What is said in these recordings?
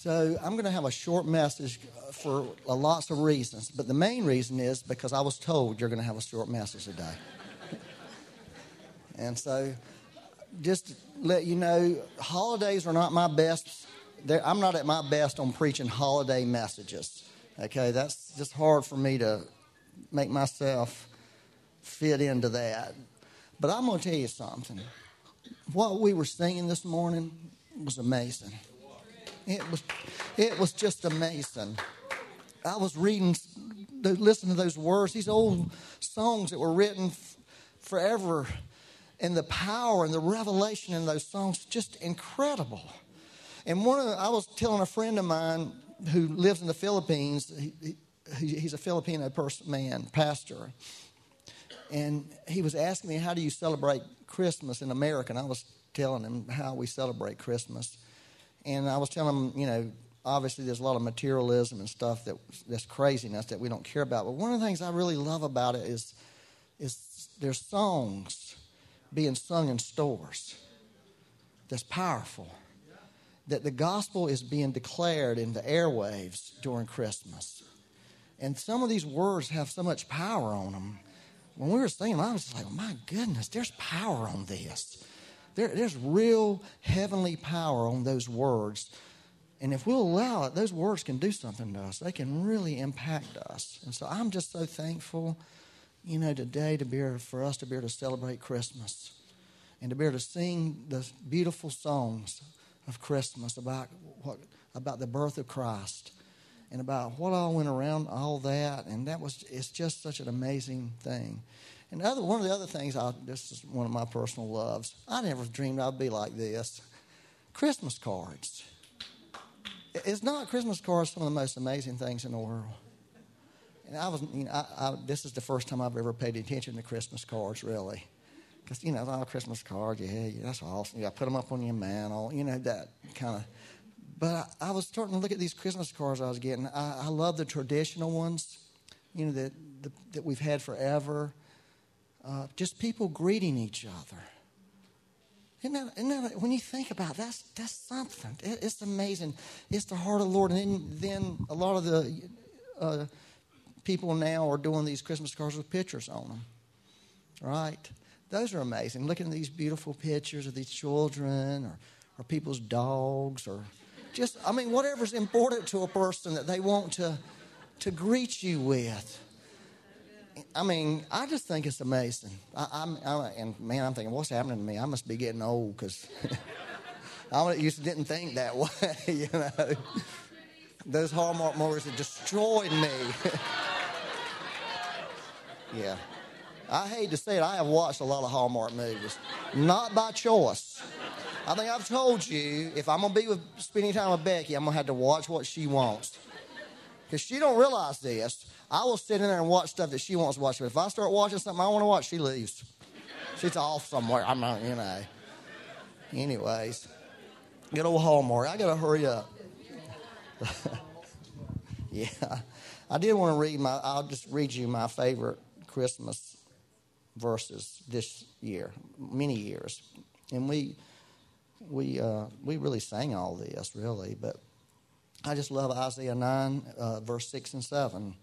So I'm going to have a short message uh, for uh, lots of reasons, but the main reason is because I was told you're going to have a short message today. and so, just to let you know, holidays are not my best. They're, I'm not at my best on preaching holiday messages. Okay, that's just hard for me to make myself fit into that. But I'm going to tell you something. What we were singing this morning was amazing. It was, it was just amazing. I was reading, listening to those words, these old songs that were written forever, and the power and the revelation in those songs just incredible. And one of the, I was telling a friend of mine who lives in the Philippines. He, he, he's a Filipino person, man, pastor, and he was asking me, "How do you celebrate Christmas in America?" And I was telling him how we celebrate Christmas, and I was telling them, you know, obviously there's a lot of materialism and stuff that that's craziness that we don't care about. But one of the things I really love about it is is there's songs being sung in stores that's powerful that the gospel is being declared in the airwaves during Christmas. And some of these words have so much power on them. When we were singing, I was like, oh, my goodness, there's power on this. There, there's real heavenly power on those words. And if we'll allow it, those words can do something to us. They can really impact us. And so I'm just so thankful, you know, today to be able, for us to be able to celebrate Christmas and to be able to sing the beautiful songs of Christmas about what about the birth of Christ and about what all went around all that and that was it's just such an amazing thing and other one of the other things I this is one of my personal loves I never dreamed I'd be like this Christmas cards it's not Christmas cards some of the most amazing things in the world and I was you know I, I, this is the first time I've ever paid attention to Christmas cards really because, you know, a Christmas card, yeah, yeah, that's awesome. You got to put them up on your mantle, you know, that kind of. But I, I, was starting to look at these Christmas cards I was getting. I, I love the traditional ones, you know, that, the, that we've had forever. Uh, just people greeting each other. Isn't that, isn't that, when you think about it, that's that's something. It, it's amazing. It's the heart of the Lord. And then, then a lot of the uh, people now are doing these Christmas cards with pictures on them, right? Those are amazing. Looking at these beautiful pictures of these children or, or people's dogs or just, I mean, whatever's important to a person that they want to, to greet you with. I mean, I just think it's amazing. I, I'm, and man, I'm thinking, what's happening to me? I must be getting old because I used to didn't think that way. You know, those Hallmark movies have destroyed me. yeah. I hate to say it, I have watched a lot of Hallmark movies, not by choice. I think I've told you if I'm gonna be with spending time with Becky, I'm gonna have to watch what she wants. Because she don't realize this. I will sit in there and watch stuff that she wants to watch. But if I start watching something I want to watch, she leaves. She's off somewhere. I'm not, you know. Anyways, good old Hallmark. I gotta hurry up. yeah, I did want to read my. I'll just read you my favorite Christmas verses this year, many years, and we we uh, we really sang all this really, but I just love Isaiah nine uh, verse six and seven.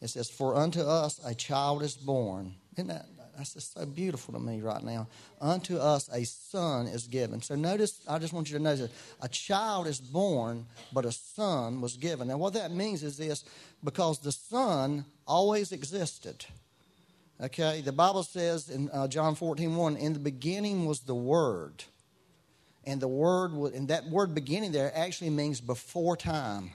It says, "For unto us a child is born." Isn't that that's just so beautiful to me right now. Unto us a son is given. So notice, I just want you to notice a child is born, but a son was given. Now, what that means is this because the son always existed. Okay, the Bible says in uh, John 14, 1, in the beginning was the Word. And the Word, and that word beginning there actually means before time.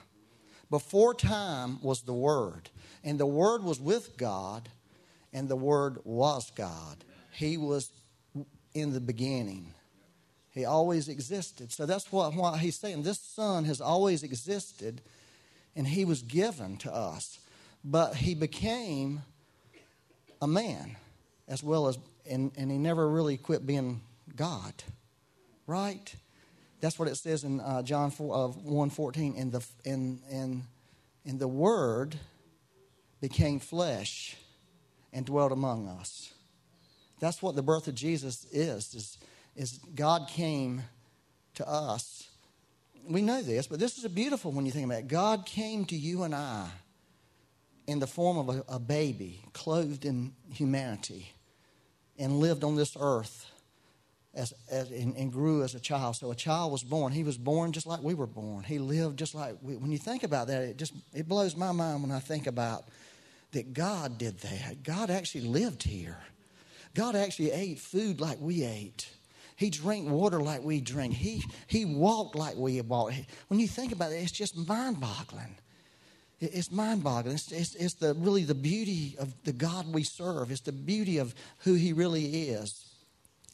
Before time was the Word. And the Word was with God, and the Word was God. He was in the beginning. He always existed. So that's what, what he's saying. This Son has always existed, and He was given to us. But He became a man as well as, and, and he never really quit being God, right? That's what it says in uh, John 4, uh, 1 14. And the, and, and, and the Word became flesh and dwelt among us. That's what the birth of Jesus is, is, is God came to us we know this, but this is a beautiful when you think about it. God came to you and I in the form of a, a baby, clothed in humanity, and lived on this earth as, as and, and, grew as a child. So a child was born. He was born just like we were born. He lived just like we, when you think about that, it just it blows my mind when I think about that God did that. God actually lived here. God actually ate food like we ate. He drank water like we drink. He, he walked like we walked. When you think about it, it's just mind boggling. It's mind boggling. It's, it's, it's, the, really the beauty of the God we serve, it's the beauty of who He really is.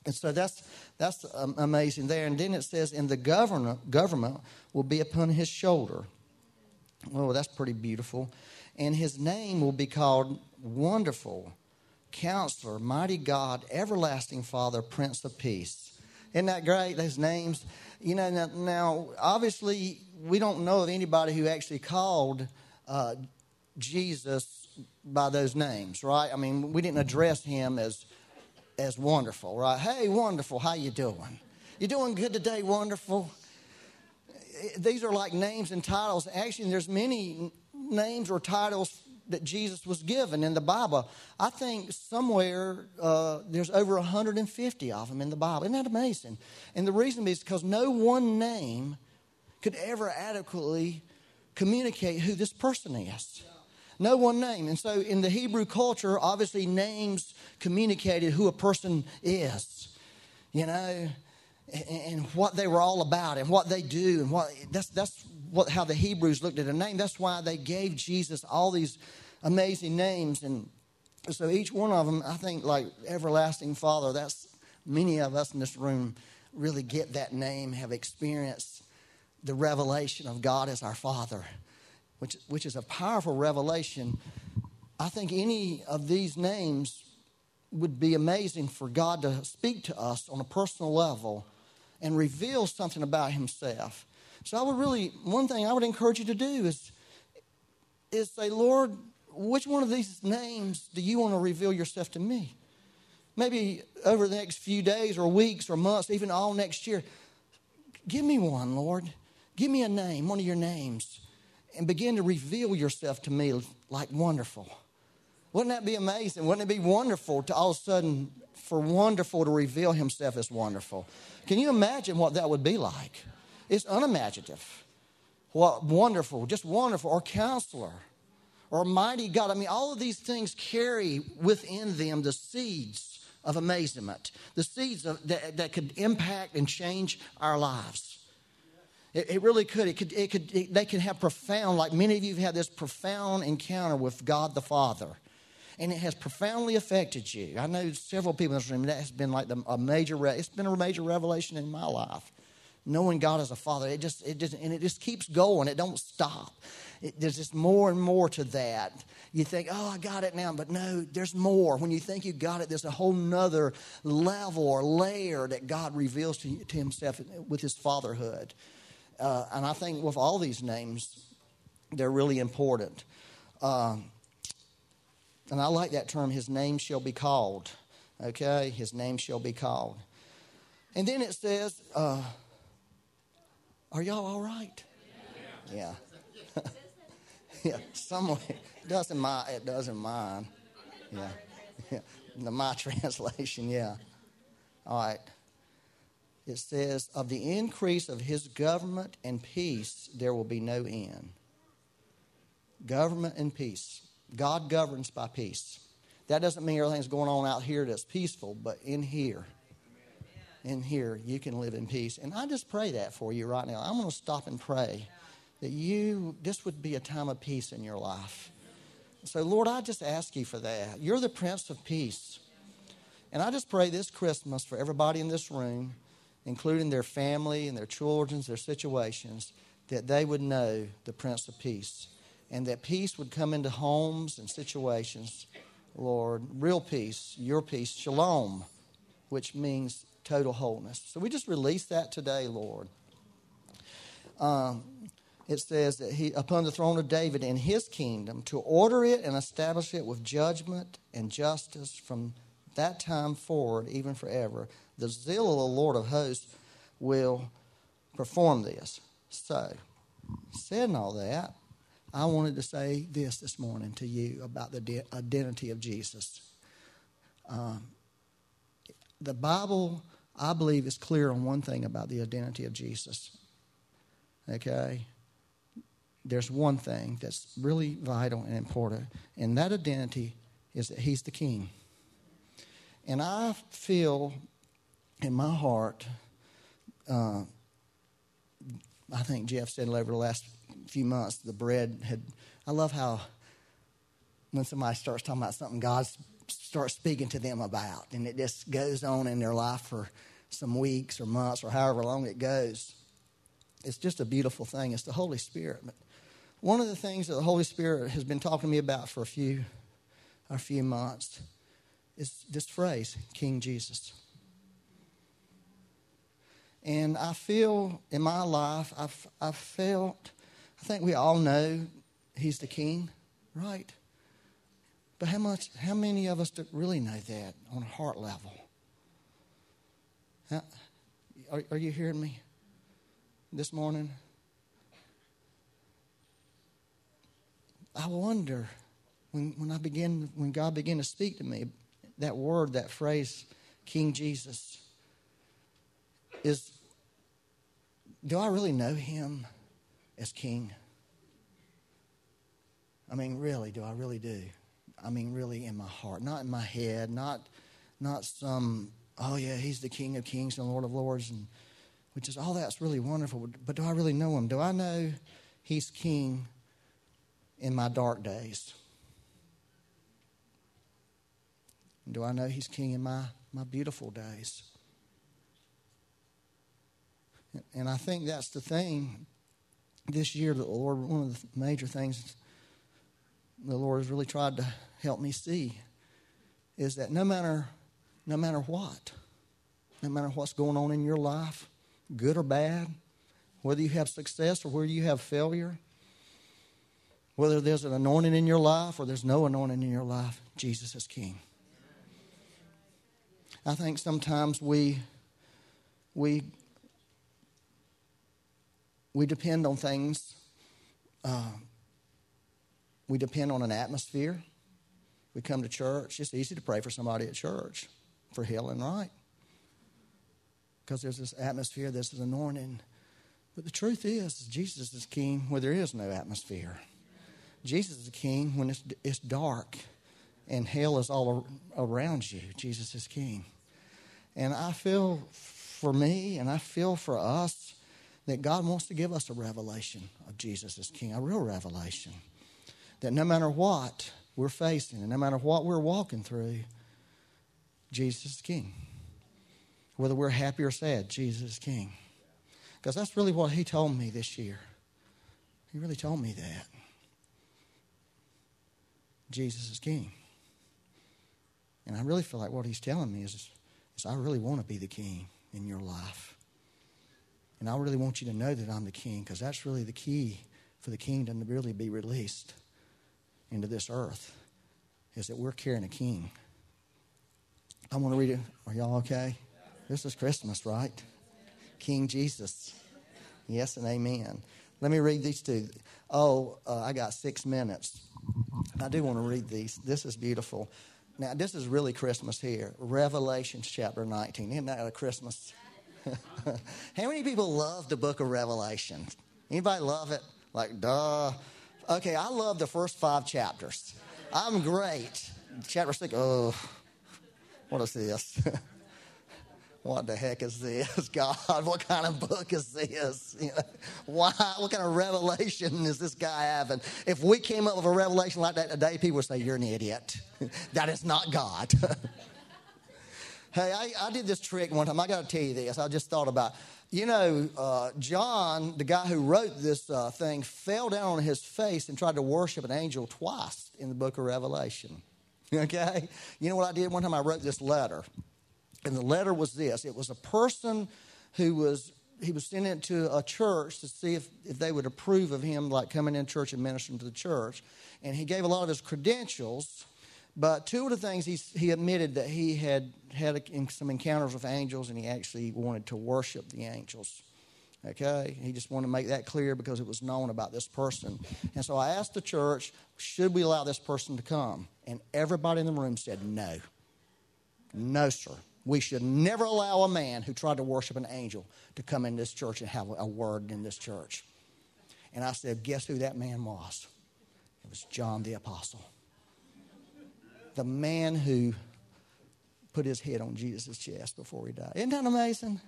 And so that's, that's um, amazing there. And then it says, and the government, government will be upon His shoulder. Well, that's pretty beautiful. And His name will be called Wonderful Counselor, Mighty God, Everlasting Father, Prince of Peace. Isn't that great? Those names. You know, now, now obviously, we don't know of anybody who actually called uh, Jesus by those names, right? I mean, we didn't address him as as wonderful, right? Hey, wonderful, how you doing? You doing good today, wonderful? These are like names and titles. Actually, there's many names or titles that Jesus was given in the Bible. I think somewhere uh, there's over 150 of them in the Bible. Isn't that amazing? And the reason is because no one name could ever adequately communicate who this person is. No one name. And so in the Hebrew culture, obviously names communicated who a person is. You know, and what they were all about and what they do and what that's that's what how the Hebrews looked at a name. That's why they gave Jesus all these amazing names and so each one of them, I think, like everlasting Father. That's many of us in this room really get that name, have experienced the revelation of God as our Father, which which is a powerful revelation. I think any of these names would be amazing for God to speak to us on a personal level and reveal something about himself. So I would really, one thing I would encourage you to do is, is say, Lord, which one of these names do you want to reveal yourself to me? Maybe over the next few days or weeks or months, even all next year. Give me one, Lord. Give me a name, one of your names, and begin to reveal yourself to me like wonderful. Wouldn't that be amazing? Wouldn't it be wonderful to all of a sudden for wonderful to reveal himself as wonderful? Can you imagine what that would be like? It's unimaginative. What wonderful, just wonderful, or counselor, or mighty God. I mean, all of these things carry within them the seeds of amazement, the seeds of, that, that could impact and change our lives. It, it really could. It could. It could. It, they could have profound, like many of you have had this profound encounter with God the Father and it has profoundly affected you. I know several people in this room that has been like the, a major. It's been a major revelation in my life, knowing God as a Father. It just, it just, and it just keeps going. It don't stop. It, there's just more and more to that. You think, oh, I got it now, but no, there's more. When you think you got it, there's a whole nother level or layer that God reveals to, to Himself with His fatherhood. Uh, and I think with all these names, they're really important. Um, and I like that term, his name shall be called. Okay? His name shall be called. And then it says, uh, Are y'all all right? Yeah. Yeah. yeah. Somewhere. It doesn't mind. It doesn't mind. Yeah. yeah. The my translation, yeah. All right. It says, Of the increase of his government and peace, there will be no end. Government and peace. God governs by peace. That doesn't mean everything's going on out here that's peaceful, but in here, in here, you can live in peace. And I just pray that for you right now. I'm going to stop and pray that you, this would be a time of peace in your life. So, Lord, I just ask you for that. You're the Prince of Peace. And I just pray this Christmas for everybody in this room, including their family and their children's, their situations, that they would know the Prince of Peace and that peace would come into homes and situations, Lord. Real peace, your peace, shalom, which means total wholeness. So we just release that today, Lord. Um, it says that he upon the throne of David in his kingdom to order it and establish it with judgment and justice from that time forward, even forever. The zeal of the Lord of hosts will perform this. So, saying all that, I wanted to say this this morning to you about the de- identity of Jesus. Um, the Bible, I believe, is clear on one thing about the identity of Jesus. Okay? There's one thing that's really vital and important, and that identity is that He's the King. And I feel in my heart, uh, I think Jeff said over the last few months, the bread had. I love how when somebody starts talking about something, God starts speaking to them about, and it just goes on in their life for some weeks or months or however long it goes. It's just a beautiful thing. It's the Holy Spirit. But one of the things that the Holy Spirit has been talking to me about for a few, a few months is this phrase, King Jesus. And I feel in my life, I've, I've felt, I think we all know he's the king, right? But how much, how many of us really know that on a heart level? Are, are you hearing me this morning? I wonder when, when I begin, when God began to speak to me, that word, that phrase, King Jesus, is do I really know him as king? I mean, really, do I really do? I mean, really in my heart, not in my head, not, not some, oh yeah, he's the King of Kings and Lord of Lords, and which is all that's really wonderful. But do I really know him? Do I know he's King in my dark days? Do I know he's King in my, my beautiful days? And I think that's the thing this year that the Lord, one of the major things the Lord has really tried to help me see is that no matter no matter what, no matter what's going on in your life, good or bad, whether you have success or whether you have failure, whether there's an anointing in your life or there's no anointing in your life, Jesus is King. I think sometimes we we we depend on things. Uh, we depend on an atmosphere. We come to church. It's easy to pray for somebody at church for healing, and right? Because there's this atmosphere, there's this anointing. But the truth is, Jesus is king where there is no atmosphere. Jesus is king when it's, it's dark and hell is all around you. Jesus is king. And I feel for me and I feel for us that God wants to give us a revelation of Jesus as King, a real revelation. That no matter what we're facing and no matter what we're walking through, Jesus is King. Whether we're happy or sad, Jesus is King. Because that's really what He told me this year. He really told me that. Jesus is King. And I really feel like what He's telling me is, is I really want to be the King in your life. And I really want you to know that I'm the king because that's really the key for the kingdom to really be released into this earth is that we're carrying a king. I want to read it. Are y'all okay? This is Christmas, right? King Jesus. Yes and amen. Let me read these two. Oh, uh, I got six minutes. I do want to read these. This is beautiful. Now, this is really Christmas here. Revelation chapter 19. Isn't that a Christmas? How many people love the book of Revelation? Anybody love it? Like, duh. Okay, I love the first five chapters. I'm great. Chapter six, oh, what is this? what the heck is this, God? What kind of book is this? You know, why? What kind of revelation is this guy having? If we came up with a revelation like that today, people would say, "You're an idiot. that is not God." Hey, I, I did this trick one time. I got to tell you this. I just thought about, you know, uh, John, the guy who wrote this uh, thing, fell down on his face and tried to worship an angel twice in the book of Revelation. Okay? You know what I did? One time I wrote this letter. And the letter was this it was a person who was he was sending it to a church to see if, if they would approve of him like coming in church and ministering to the church and he gave a lot of his credentials but two of the things he, he admitted that he had had some encounters with angels and he actually wanted to worship the angels. Okay? He just wanted to make that clear because it was known about this person. And so I asked the church, should we allow this person to come? And everybody in the room said no. No, sir. We should never allow a man who tried to worship an angel to come in this church and have a word in this church. And I said, guess who that man was? It was John the Apostle. The man who put his head on Jesus' chest before he died. Isn't that amazing?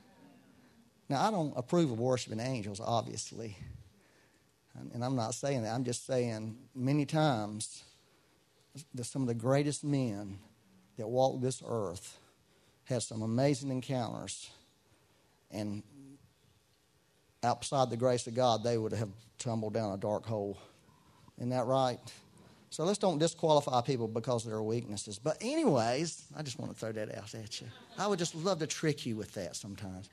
Now, I don't approve of worshiping angels, obviously. And I'm not saying that. I'm just saying many times that some of the greatest men that walk this earth had some amazing encounters. And outside the grace of God, they would have tumbled down a dark hole. Isn't that right? So let's don't disqualify people because of their weaknesses. But, anyways, I just want to throw that out at you. I would just love to trick you with that sometimes.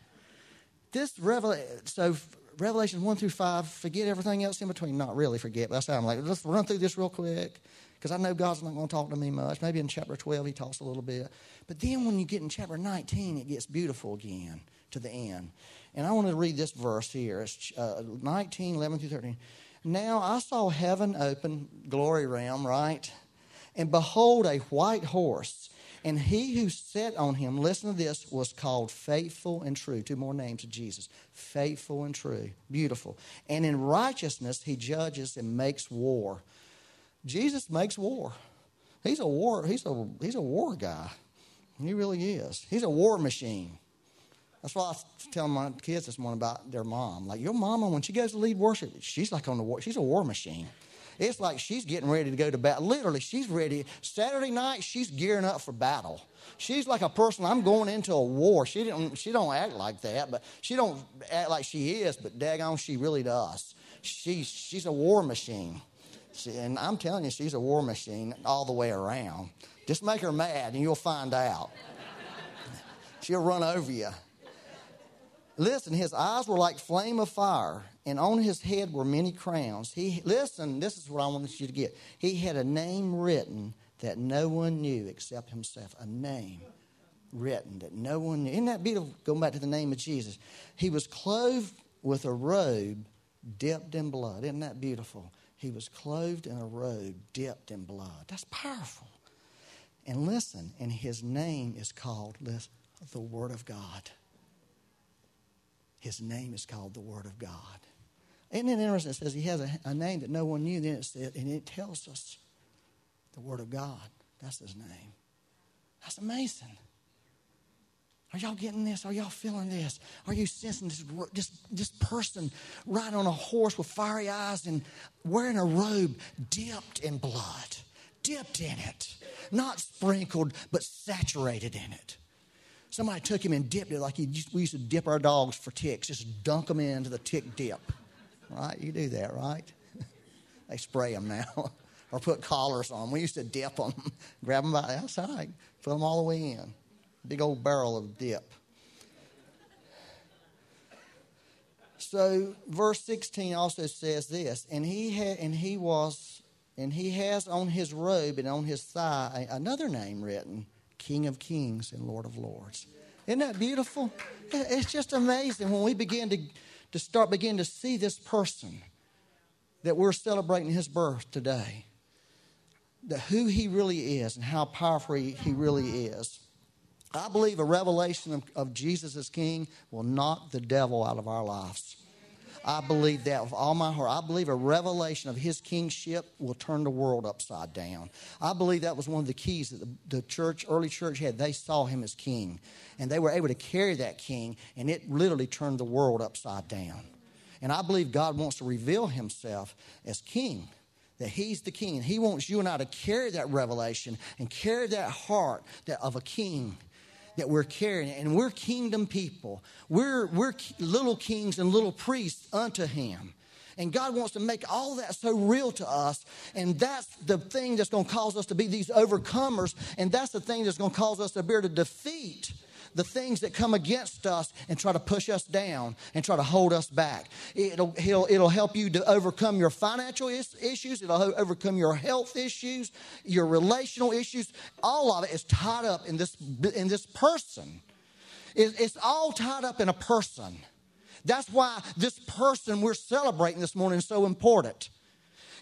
This revelation, so Revelation 1 through 5, forget everything else in between. Not really forget, but that's how I'm like, let's run through this real quick because I know God's not going to talk to me much. Maybe in chapter 12 he talks a little bit. But then when you get in chapter 19, it gets beautiful again to the end. And I want to read this verse here. It's uh, 19, 11 through 13. Now I saw heaven open, glory realm, right? And behold, a white horse. And he who sat on him, listen to this, was called faithful and true. Two more names of Jesus faithful and true. Beautiful. And in righteousness he judges and makes war. Jesus makes war. He's a war, he's a he's a war guy. He really is. He's a war machine. That's why I was telling my kids this morning about their mom. Like your mama, when she goes to lead worship, she's like on the war. She's a war machine. It's like she's getting ready to go to battle. Literally, she's ready. Saturday night, she's gearing up for battle. She's like a person. I'm going into a war. She don't. She don't act like that, but she don't act like she is. But daggone, she really does. She's she's a war machine. She, and I'm telling you, she's a war machine all the way around. Just make her mad, and you'll find out. She'll run over you. Listen, his eyes were like flame of fire, and on his head were many crowns. He listen, this is what I want you to get. He had a name written that no one knew except himself. A name written that no one knew. Isn't that beautiful? Going back to the name of Jesus. He was clothed with a robe dipped in blood. Isn't that beautiful? He was clothed in a robe dipped in blood. That's powerful. And listen, and his name is called listen, the Word of God. His name is called the Word of God. Isn't it interesting? It says he has a, a name that no one knew. Then it said, and it tells us the Word of God. That's his name. That's amazing. Are y'all getting this? Are y'all feeling this? Are you sensing this, this, this person riding on a horse with fiery eyes and wearing a robe dipped in blood? Dipped in it. Not sprinkled, but saturated in it. Somebody took him and dipped it like we used to dip our dogs for ticks, just dunk them into the tick dip. Right? You do that, right? they spray them now. or put collars on. We used to dip them, grab them by the outside, put them all the way in. Big old barrel of dip. So verse 16 also says this, and he had and he was and he has on his robe and on his thigh another name written King of Kings and Lord of Lords. Isn't that beautiful? It's just amazing when we begin to, to start begin to see this person that we're celebrating his birth today. That who he really is and how powerful he really is. I believe a revelation of, of Jesus as King will knock the devil out of our lives. I believe that with all my heart. I believe a revelation of his kingship will turn the world upside down. I believe that was one of the keys that the, the church, early church had. They saw him as king, and they were able to carry that king, and it literally turned the world upside down. And I believe God wants to reveal himself as king that he's the king he wants you and i to carry that revelation and carry that heart that, of a king that we're carrying. And we're kingdom people. We're, we're little kings and little priests unto him. And God wants to make all that so real to us. And that's the thing that's going to cause us to be these overcomers. And that's the thing that's going to cause us to be able to defeat the things that come against us and try to push us down and try to hold us back. It'll, it'll, it'll help you to overcome your financial is, issues, it'll overcome your health issues, your relational issues. All of it is tied up in this, in this person. It, it's all tied up in a person That's why this person we're celebrating this morning is so important.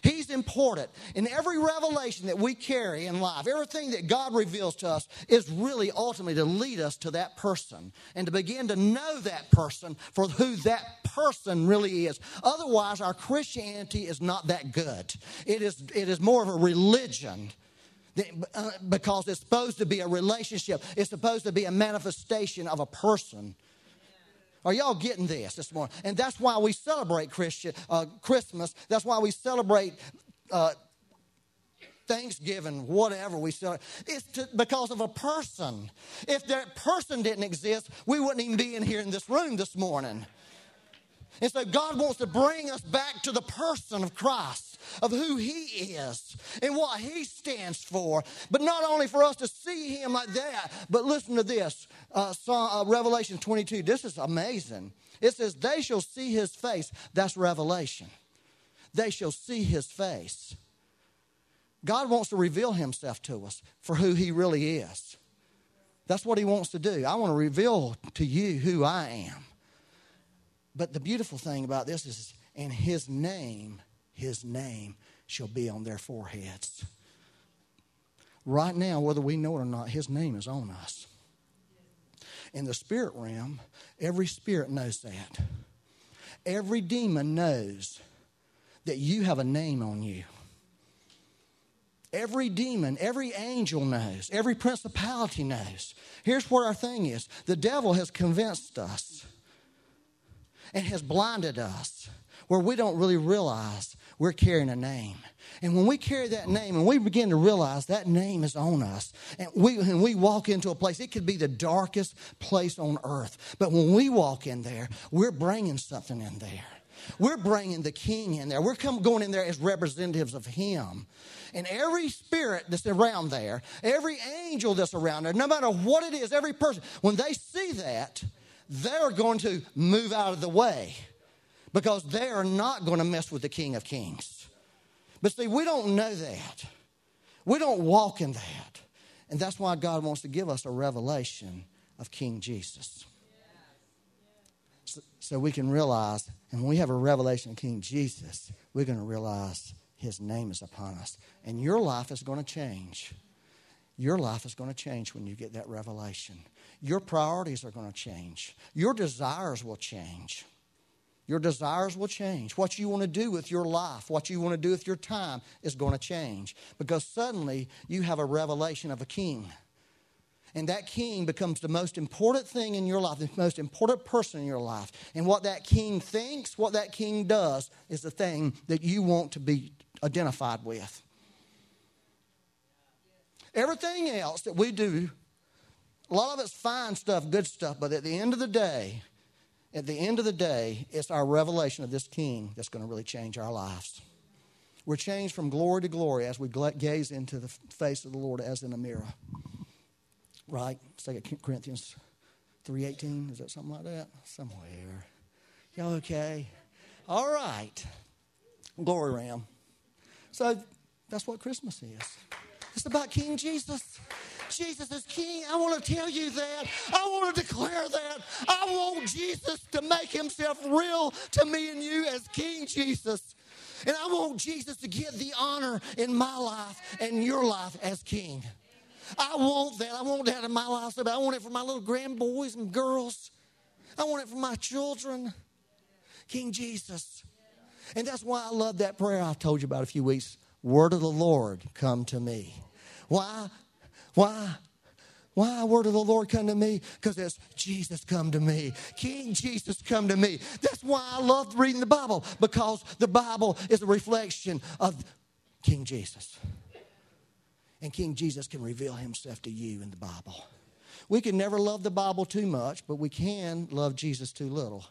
He's important. In every revelation that we carry in life, everything that God reveals to us, is really ultimately to lead us to that person and to begin to know that person for who that person really is. Otherwise, our Christianity is not that good. It is, it is more of a religion uh, because it's supposed to be a relationship, it's supposed to be a manifestation of a person. Are y'all getting this this morning? And that's why we celebrate uh, Christmas. That's why we celebrate uh, Thanksgiving, whatever we celebrate. It's to, because of a person. If that person didn't exist, we wouldn't even be in here in this room this morning. And so God wants to bring us back to the person of Christ, of who He is and what He stands for. But not only for us to see Him like that, but listen to this uh, uh, Revelation 22. This is amazing. It says, They shall see His face. That's Revelation. They shall see His face. God wants to reveal Himself to us for who He really is. That's what He wants to do. I want to reveal to you who I am. But the beautiful thing about this is, and his name, his name shall be on their foreheads. Right now, whether we know it or not, his name is on us. In the spirit realm, every spirit knows that. Every demon knows that you have a name on you. Every demon, every angel knows, every principality knows. Here's where our thing is the devil has convinced us and has blinded us where we don't really realize we're carrying a name. And when we carry that name and we begin to realize that name is on us, and we, when we walk into a place, it could be the darkest place on earth. But when we walk in there, we're bringing something in there. We're bringing the king in there. We're come, going in there as representatives of him. And every spirit that's around there, every angel that's around there, no matter what it is, every person, when they see that, they're going to move out of the way because they are not going to mess with the King of Kings. But see, we don't know that. We don't walk in that. And that's why God wants to give us a revelation of King Jesus. So, so we can realize, and when we have a revelation of King Jesus, we're going to realize his name is upon us. And your life is going to change. Your life is going to change when you get that revelation your priorities are going to change. Your desires will change. Your desires will change. What you want to do with your life, what you want to do with your time is going to change because suddenly you have a revelation of a king. And that king becomes the most important thing in your life, the most important person in your life. And what that king thinks, what that king does, is the thing that you want to be identified with. Everything else that we do a lot of it's fine stuff, good stuff, but at the end of the day, at the end of the day, it's our revelation of this King that's going to really change our lives. We're changed from glory to glory as we gaze into the face of the Lord as in a mirror. Right? 2 Corinthians 3.18, is that something like that? Somewhere. Y'all okay? All right. Glory Ram. So that's what Christmas is. It's about King Jesus. Jesus is King. I want to tell you that. I want to declare that. I want Jesus to make himself real to me and you as King Jesus. And I want Jesus to get the honor in my life and your life as King. I want that. I want that in my life. I want it for my little grandboys and girls. I want it for my children. King Jesus. And that's why I love that prayer I told you about a few weeks. Word of the Lord come to me. Why? Why? Why word of the Lord come to me? Because it's Jesus come to me. King Jesus come to me. That's why I love reading the Bible, because the Bible is a reflection of King Jesus. And King Jesus can reveal himself to you in the Bible. We can never love the Bible too much, but we can love Jesus too little.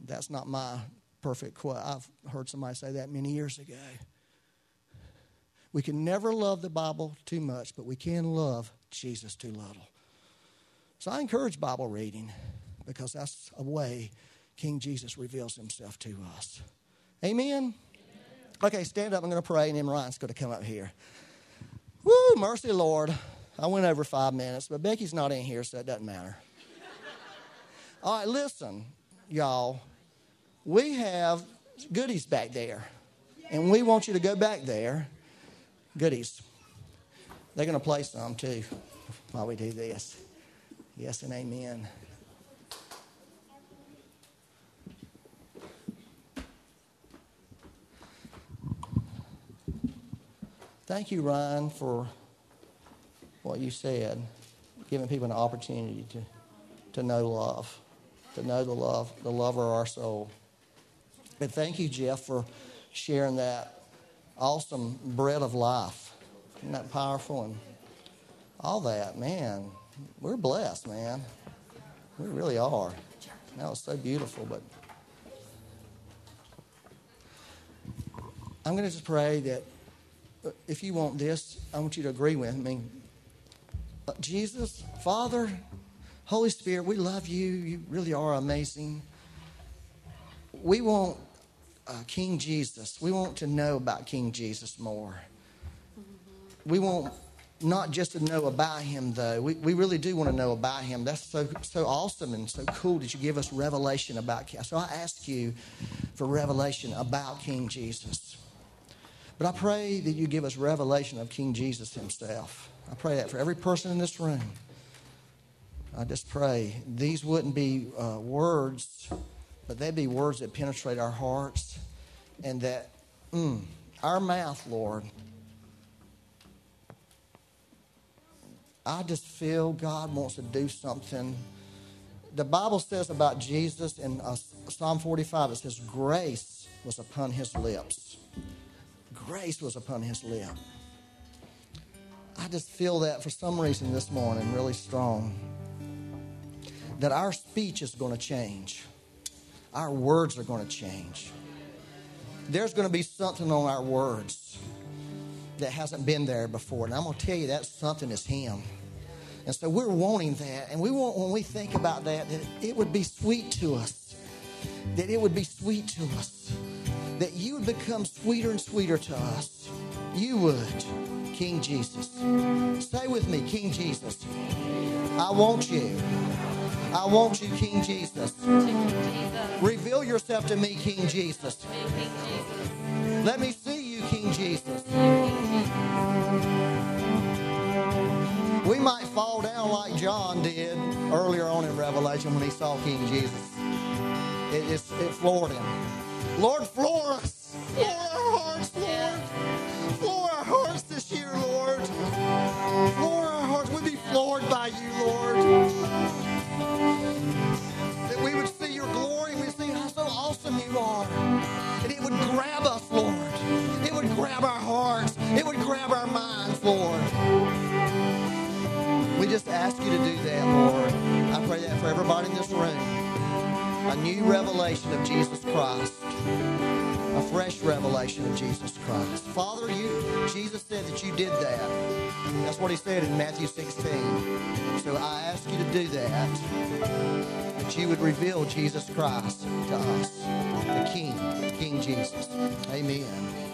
That's not my perfect quote. I've heard somebody say that many years ago. We can never love the Bible too much, but we can love Jesus too little. So I encourage Bible reading because that's a way King Jesus reveals himself to us. Amen? Amen. Okay, stand up. I'm going to pray, and then Ryan's going to come up here. Woo, mercy, Lord. I went over five minutes, but Becky's not in here, so it doesn't matter. All right, listen, y'all. we have goodies back there. And we want you to go back there. Goodies. They're going to play some too while we do this. Yes and amen. Thank you, Ryan, for what you said, giving people an opportunity to, to know love, to know the love, the lover of our soul. And thank you, Jeff, for sharing that awesome bread of life. Isn't that powerful? And all that, man, we're blessed, man. We really are. That was so beautiful, but I'm going to just pray that if you want this, I want you to agree with me. Uh, Jesus, Father, Holy Spirit, we love you. You really are amazing. We want uh, King Jesus. We want to know about King Jesus more. We want not just to know about him, though. We, we really do want to know about him. That's so, so awesome and so cool that you give us revelation about King. So I ask you for revelation about King Jesus. But I pray that you give us revelation of King Jesus himself. I pray that for every person in this room. I just pray these wouldn't be uh, words, but they'd be words that penetrate our hearts and that mm, our mouth, Lord, I just feel God wants to do something. The Bible says about Jesus in uh, Psalm 45, it says, Grace was upon his lips grace was upon his lip. I just feel that for some reason this morning really strong. That our speech is going to change, our words are going to change. There's going to be something on our words that hasn't been there before. And I'm going to tell you that something is Him. And so we're wanting that. And we want, when we think about that, that it would be sweet to us. That it would be sweet to us that you would become sweeter and sweeter to us. You would, King Jesus. Say with me, King Jesus. I want you. I want you, King Jesus. Reveal yourself to me, King Jesus. Let me see you, King Jesus. We might fall down like John did earlier on in Revelation when he saw King Jesus. It, it, it floored him. Lord, floor us. Floor our hearts. Floor ask you to do that, Lord. I pray that for everybody in this room a new revelation of Jesus Christ, a fresh revelation of Jesus Christ. Father, you, Jesus said that you did that. That's what he said in Matthew 16. So I ask you to do that, that you would reveal Jesus Christ to us, the King, King Jesus. Amen.